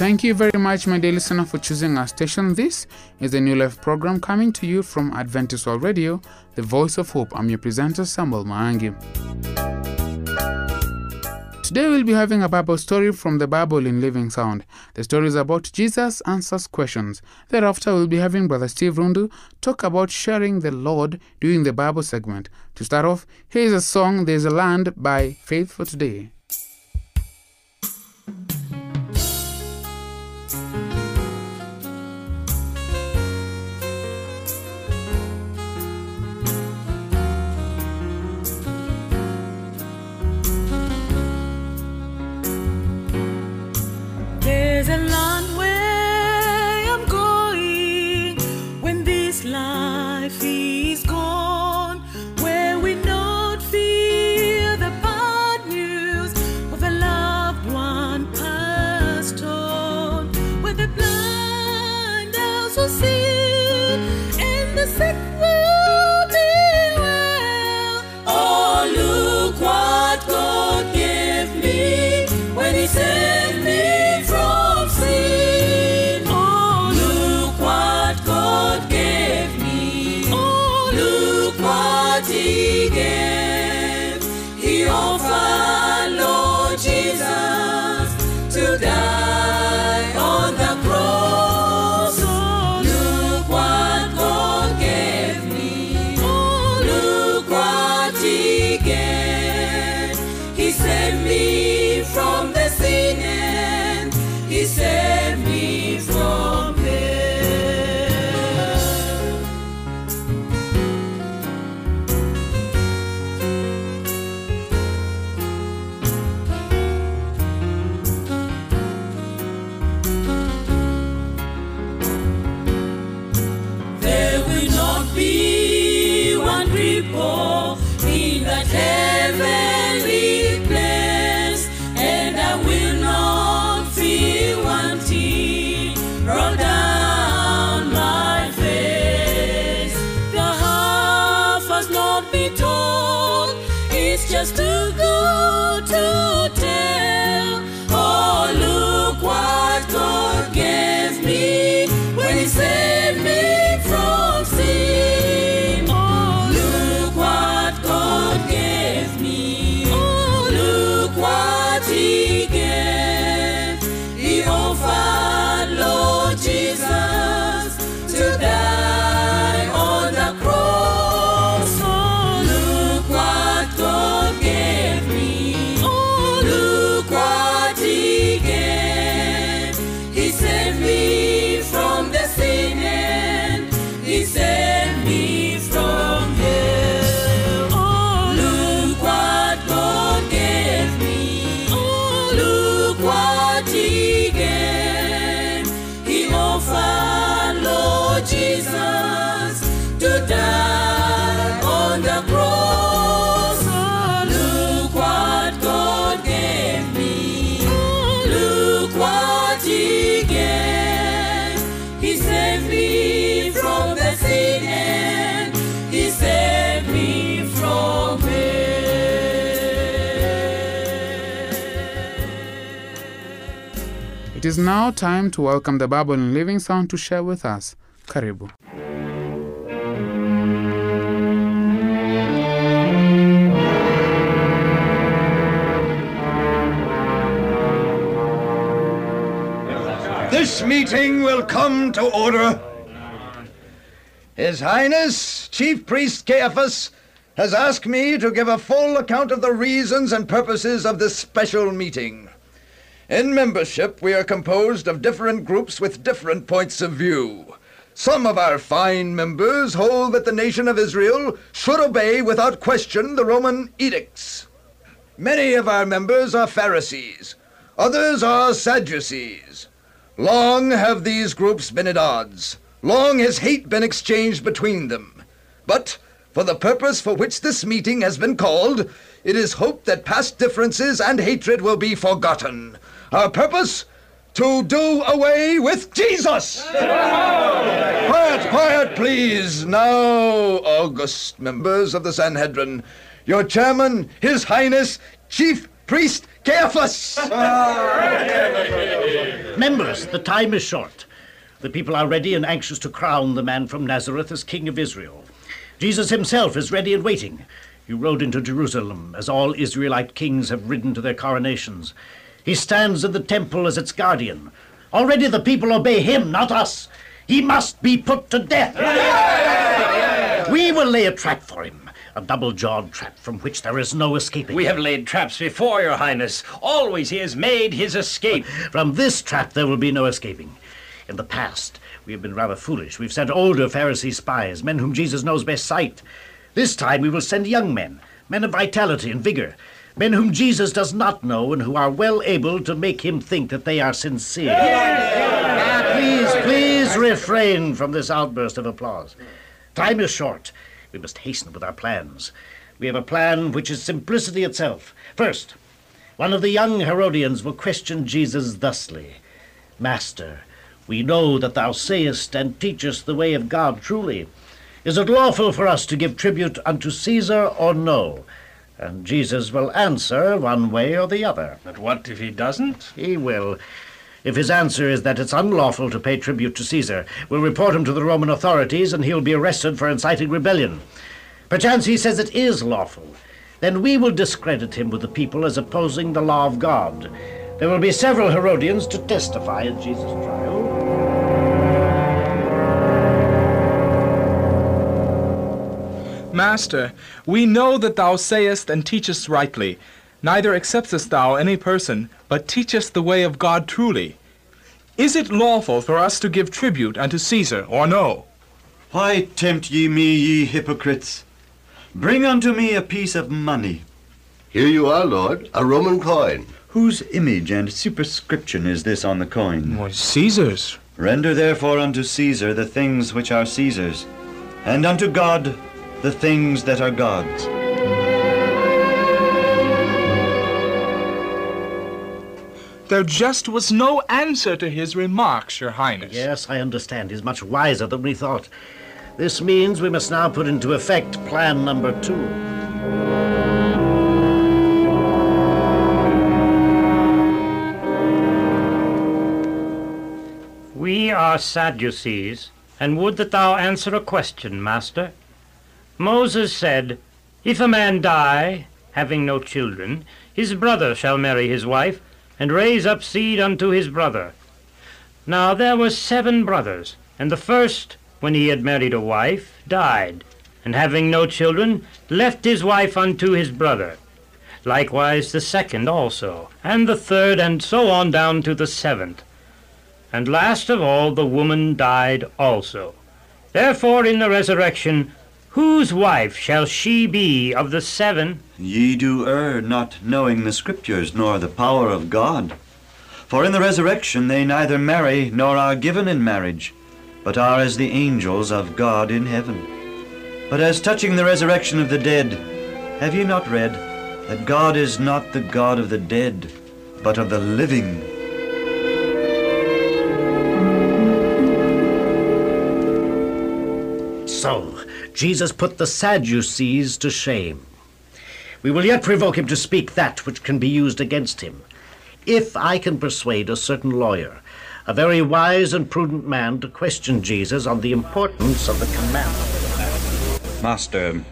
Thank you very much, my dear listener, for choosing our station. This is the New Life program coming to you from Adventist World Radio, the voice of hope. I'm your presenter, Samuel Maangi. Today we'll be having a Bible story from the Bible in Living Sound. The story is about Jesus answers questions. Thereafter, we'll be having Brother Steve Rundu talk about sharing the Lord during the Bible segment. To start off, here is a song, There's a Land by Faith for Today. And is now time to welcome the in Living Sound to share with us. Karibu. This meeting will come to order. His Highness, Chief Priest Caiaphas, has asked me to give a full account of the reasons and purposes of this special meeting. In membership, we are composed of different groups with different points of view. Some of our fine members hold that the nation of Israel should obey without question the Roman edicts. Many of our members are Pharisees, others are Sadducees. Long have these groups been at odds. Long has hate been exchanged between them. But for the purpose for which this meeting has been called, it is hoped that past differences and hatred will be forgotten. Our purpose? To do away with Jesus! quiet, quiet, please. Now, august members of the Sanhedrin, your chairman, His Highness, Chief priest Caiaphas. Members, the time is short. The people are ready and anxious to crown the man from Nazareth as King of Israel. Jesus himself is ready and waiting. He rode into Jerusalem as all Israelite kings have ridden to their coronations. He stands in the temple as its guardian. Already the people obey him, not us. He must be put to death. We will lay a trap for him, a double-jawed trap from which there is no escaping. We have laid traps before, Your Highness. Always he has made his escape. From this trap there will be no escaping. In the past, we have been rather foolish. We've sent older Pharisee spies, men whom Jesus knows best sight. This time we will send young men, men of vitality and vigor, men whom Jesus does not know and who are well able to make him think that they are sincere. Ah, please, please refrain from this outburst of applause. Time is short. We must hasten with our plans. We have a plan which is simplicity itself. First, one of the young Herodians will question Jesus thusly Master, we know that thou sayest and teachest the way of God truly. Is it lawful for us to give tribute unto Caesar or no? And Jesus will answer one way or the other. But what if he doesn't? He will. If his answer is that it's unlawful to pay tribute to Caesar, we'll report him to the Roman authorities and he'll be arrested for inciting rebellion. Perchance he says it is lawful. Then we will discredit him with the people as opposing the law of God. There will be several Herodians to testify at Jesus' trial. Master, we know that thou sayest and teachest rightly. Neither acceptest thou any person, but teachest the way of God truly. Is it lawful for us to give tribute unto Caesar, or no? Why tempt ye me, ye hypocrites? Bring unto me a piece of money. Here you are, Lord, a Roman coin. Whose image and superscription is this on the coin? Why, Caesar's. Render therefore unto Caesar the things which are Caesar's, and unto God the things that are God's. There just was no answer to his remarks, Your Highness. Yes, I understand. He's much wiser than we thought. This means we must now put into effect plan number two. We are Sadducees, and would that thou answer a question, Master. Moses said, If a man die, having no children, his brother shall marry his wife, and raise up seed unto his brother. Now there were seven brothers, and the first, when he had married a wife, died, and having no children, left his wife unto his brother. Likewise the second also, and the third, and so on down to the seventh. And last of all the woman died also. Therefore in the resurrection, whose wife shall she be of the seven? Ye do err, not knowing the Scriptures nor the power of God. For in the resurrection they neither marry nor are given in marriage, but are as the angels of God in heaven. But as touching the resurrection of the dead, have ye not read that God is not the God of the dead, but of the living? Jesus put the Sadducees to shame. We will yet provoke him to speak that which can be used against him. If I can persuade a certain lawyer, a very wise and prudent man, to question Jesus on the importance of the commandment. Master,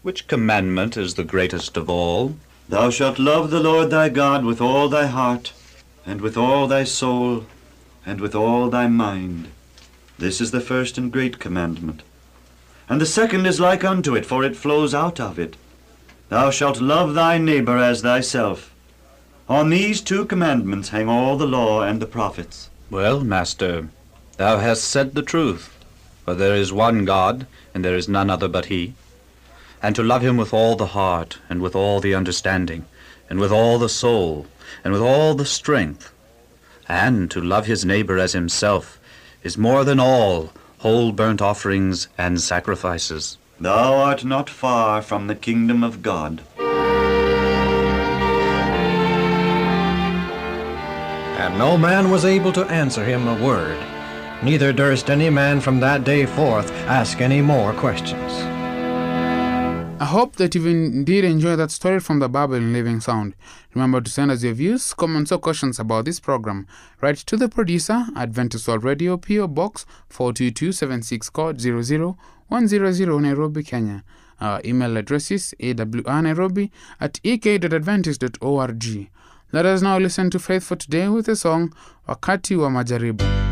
which commandment is the greatest of all? Thou shalt love the Lord thy God with all thy heart, and with all thy soul, and with all thy mind. This is the first and great commandment. And the second is like unto it, for it flows out of it. Thou shalt love thy neighbor as thyself. On these two commandments hang all the law and the prophets. Well, Master, thou hast said the truth. For there is one God, and there is none other but He. And to love Him with all the heart, and with all the understanding, and with all the soul, and with all the strength, and to love his neighbor as himself, is more than all whole burnt offerings and sacrifices. Thou art not far from the kingdom of God. And no man was able to answer him a word, neither durst any man from that day forth ask any more questions. I hope that you've indeed enjoyed that story from the Bible in Living Sound. Remember to send us your views, comments, or questions about this program. Write to the producer, Adventist World Radio, PO Box 42276 code 00100 Nairobi, Kenya. Our email address is awrnairobi at ek.adventist.org. Let us now listen to Faith for today with the song Wakati wa Majaribu.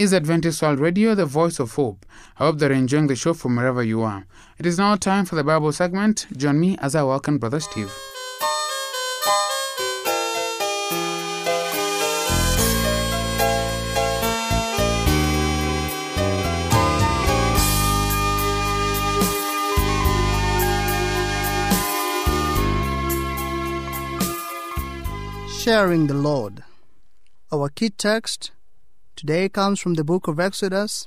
Is Adventist World Radio, the voice of hope. I hope that you're enjoying the show from wherever you are. It is now time for the Bible segment. Join me as I welcome Brother Steve. Sharing the Lord. Our key text today comes from the book of Exodus,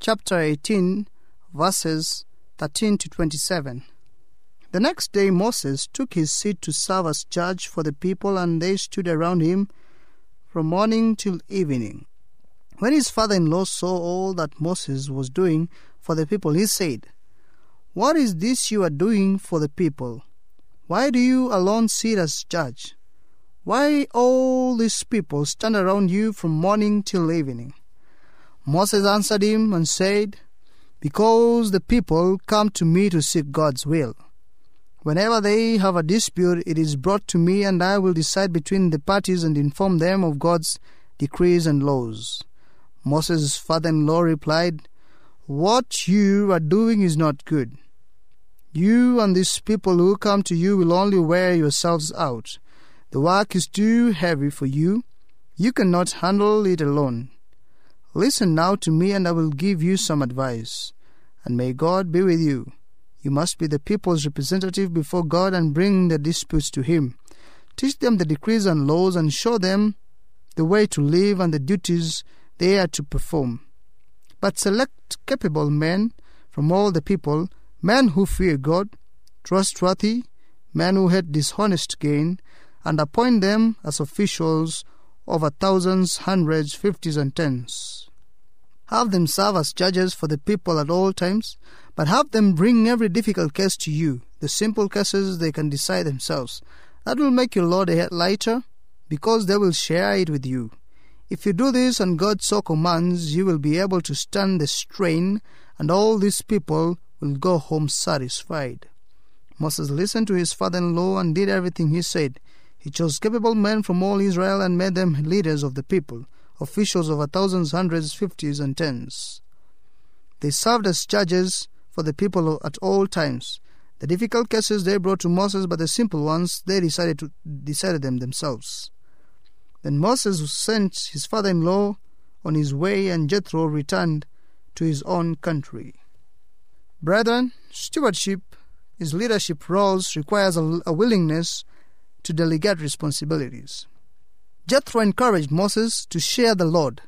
chapter 18, verses 13 to 27. The next day Moses took his seat to serve as judge for the people, and they stood around him from morning till evening. When his father in law saw all that Moses was doing for the people, he said, What is this you are doing for the people? Why do you alone sit as judge? Why all these people stand around you from morning till evening? Moses answered him and said, Because the people come to me to seek God's will. Whenever they have a dispute, it is brought to me, and I will decide between the parties and inform them of God's decrees and laws. Moses' father in law replied, What you are doing is not good. You and these people who come to you will only wear yourselves out. The work is too heavy for you. You cannot handle it alone. Listen now to me, and I will give you some advice. And may God be with you. You must be the people's representative before God and bring their disputes to Him. Teach them the decrees and laws and show them the way to live and the duties they are to perform. But select capable men from all the people, men who fear God, trustworthy, men who hate dishonest gain, and appoint them as officials over thousands, hundreds, fifties, and tens. Have them serve as judges for the people at all times, but have them bring every difficult case to you. The simple cases they can decide themselves. That will make your load a head lighter, because they will share it with you. If you do this and God so commands, you will be able to stand the strain, and all these people will go home satisfied. Moses listened to his father in law and did everything he said. He chose capable men from all Israel and made them leaders of the people, officials over thousands, hundreds, fifties, and tens. They served as judges for the people at all times. The difficult cases they brought to Moses, but the simple ones they decided to decided them themselves. Then Moses sent his father-in-law on his way, and Jethro returned to his own country. Brethren, stewardship, his leadership roles requires a, a willingness to delegate responsibilities. Jethro encouraged Moses to share the load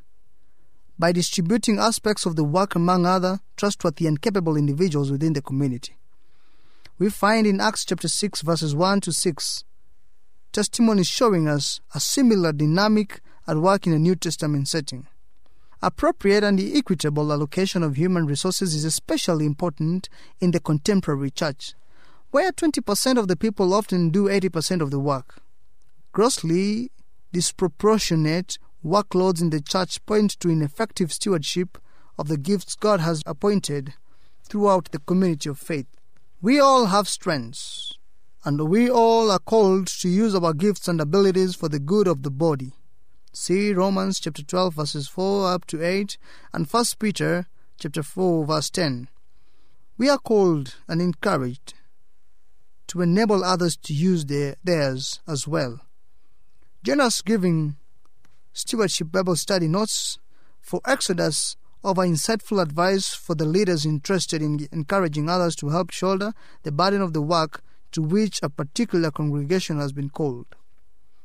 by distributing aspects of the work among other trustworthy and capable individuals within the community. We find in Acts chapter 6 verses 1 to 6 testimonies showing us a similar dynamic at work in a New Testament setting. Appropriate and equitable allocation of human resources is especially important in the contemporary church, where 20% of the people often do 80% of the work. Grossly disproportionate workloads in the church point to ineffective stewardship of the gifts God has appointed throughout the community of faith. We all have strengths, and we all are called to use our gifts and abilities for the good of the body. See Romans chapter 12 verses 4 up to 8 and 1 Peter chapter 4 verse 10. We are called and encouraged to enable others to use their, theirs as well. Jonas giving stewardship Bible study notes for Exodus offer insightful advice for the leaders interested in encouraging others to help shoulder the burden of the work to which a particular congregation has been called,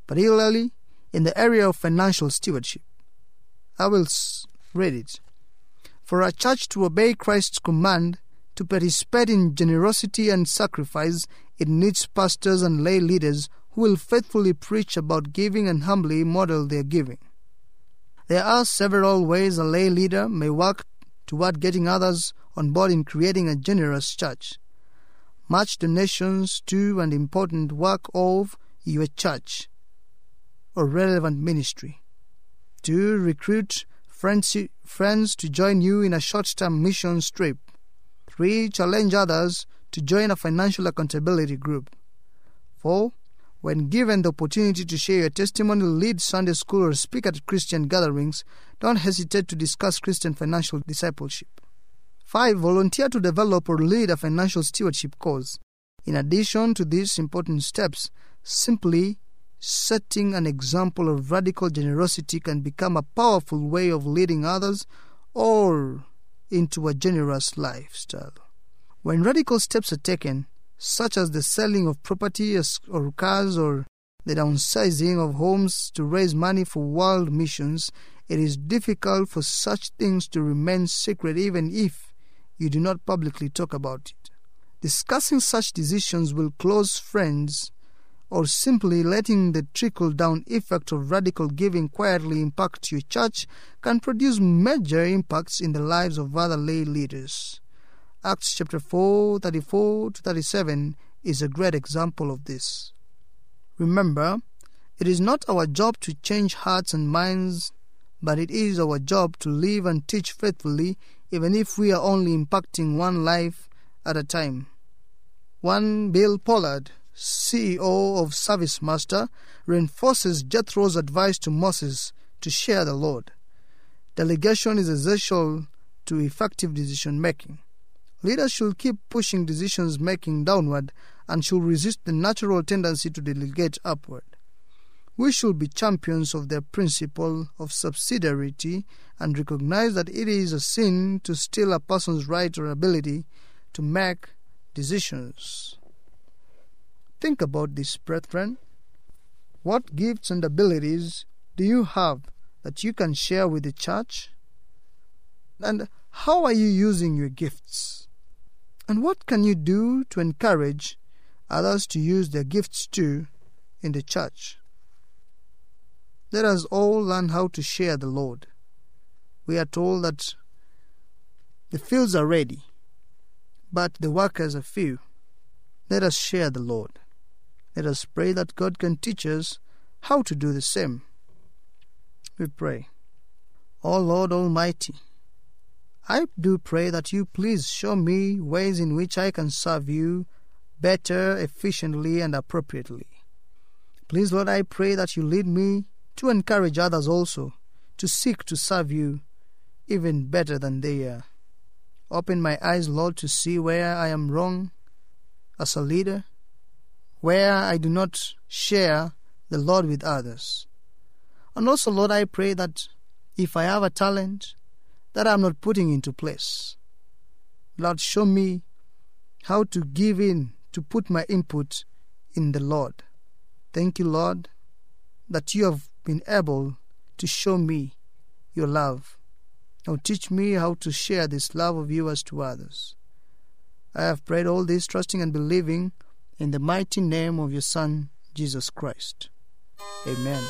particularly in the area of financial stewardship. I will read it. For a church to obey Christ's command to participate in generosity and sacrifice, it needs pastors and lay leaders who will faithfully preach about giving and humbly model their giving. There are several ways a lay leader may work toward getting others on board in creating a generous church. Match donations to and important work of your church or relevant ministry. 2. Recruit friends, friends to join you in a short term mission trip. 3. Challenge others to join a financial accountability group. 4. When given the opportunity to share your testimony, lead Sunday school, or speak at Christian gatherings, don't hesitate to discuss Christian financial discipleship. 5. Volunteer to develop or lead a financial stewardship course. In addition to these important steps, simply setting an example of radical generosity can become a powerful way of leading others or into a generous lifestyle. When radical steps are taken, such as the selling of property or cars or the downsizing of homes to raise money for world missions, it is difficult for such things to remain secret even if you do not publicly talk about it. Discussing such decisions will close friends or simply letting the trickle down effect of radical giving quietly impact your church can produce major impacts in the lives of other lay leaders. Acts chapter 4, 34 to 37 is a great example of this. Remember, It is not our job to change hearts and minds, but it is our job to live and teach faithfully, even if we are only impacting one life at a time. One Bill Pollard, CEO of ServiceMaster, reinforces Jethro's advice to Moses to share the load. Delegation is essential to effective decision making. Leaders should keep pushing decisions making downward and should resist the natural tendency to delegate upward. We should be champions of the principle of subsidiarity and recognize that it is a sin to steal a person's right or ability to make decisions. Think about this, brethren. What gifts and abilities do you have that you can share with the church? And how are you using your gifts? And what can you do to encourage others to use their gifts too in the church? Let us all learn how to share the Lord. We are told that the fields are ready, but the workers are few. Let us share the Lord. Let us pray that God can teach us how to do the same. We pray. O Lord Almighty, I do pray that you please show me ways in which I can serve you better, efficiently, and appropriately. Please, Lord, I pray that you lead me to encourage others also to seek to serve you even better than they are. Open my eyes, Lord, to see where I am wrong as a leader, where I do not share the Lord with others. And also, Lord, I pray that if I have a talent that I'm not putting into place, Lord, show me how to give in, to put my input in the Lord. Thank you, Lord, that you have been able to show me your love. Now teach me how to share this love of yours to others. I have prayed all this, trusting and believing in the mighty name of your Son, Jesus Christ. Amen.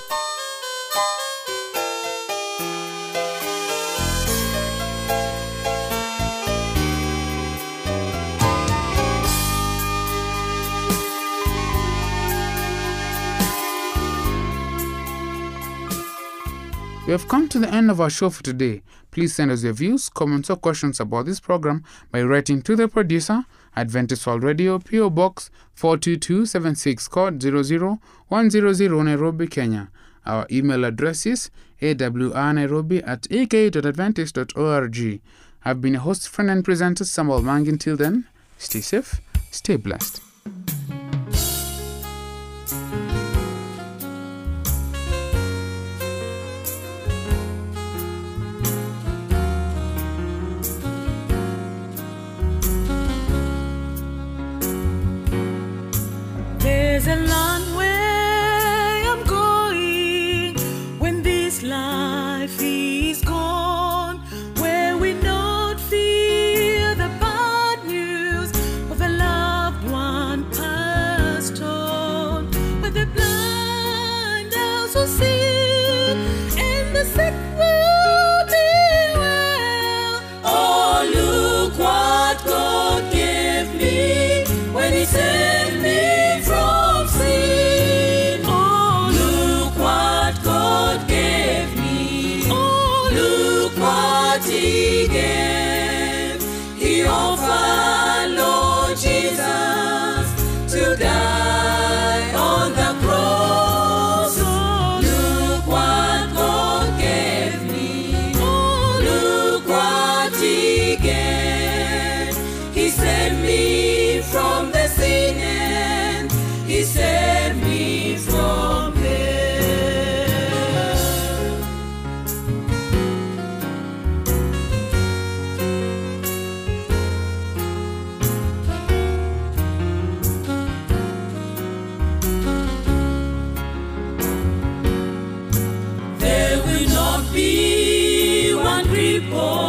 We have come to the end of our show for today. Please send us your views, comments, or questions about this program by writing to the producer, Adventist World Radio, PO Box 42276, code 00100 Nairobi, Kenya. Our email address is awrnairobi at ak.adventist.org. I've been a host, friend, and presenter, Samuel Mang. Until then, stay safe, stay blessed. One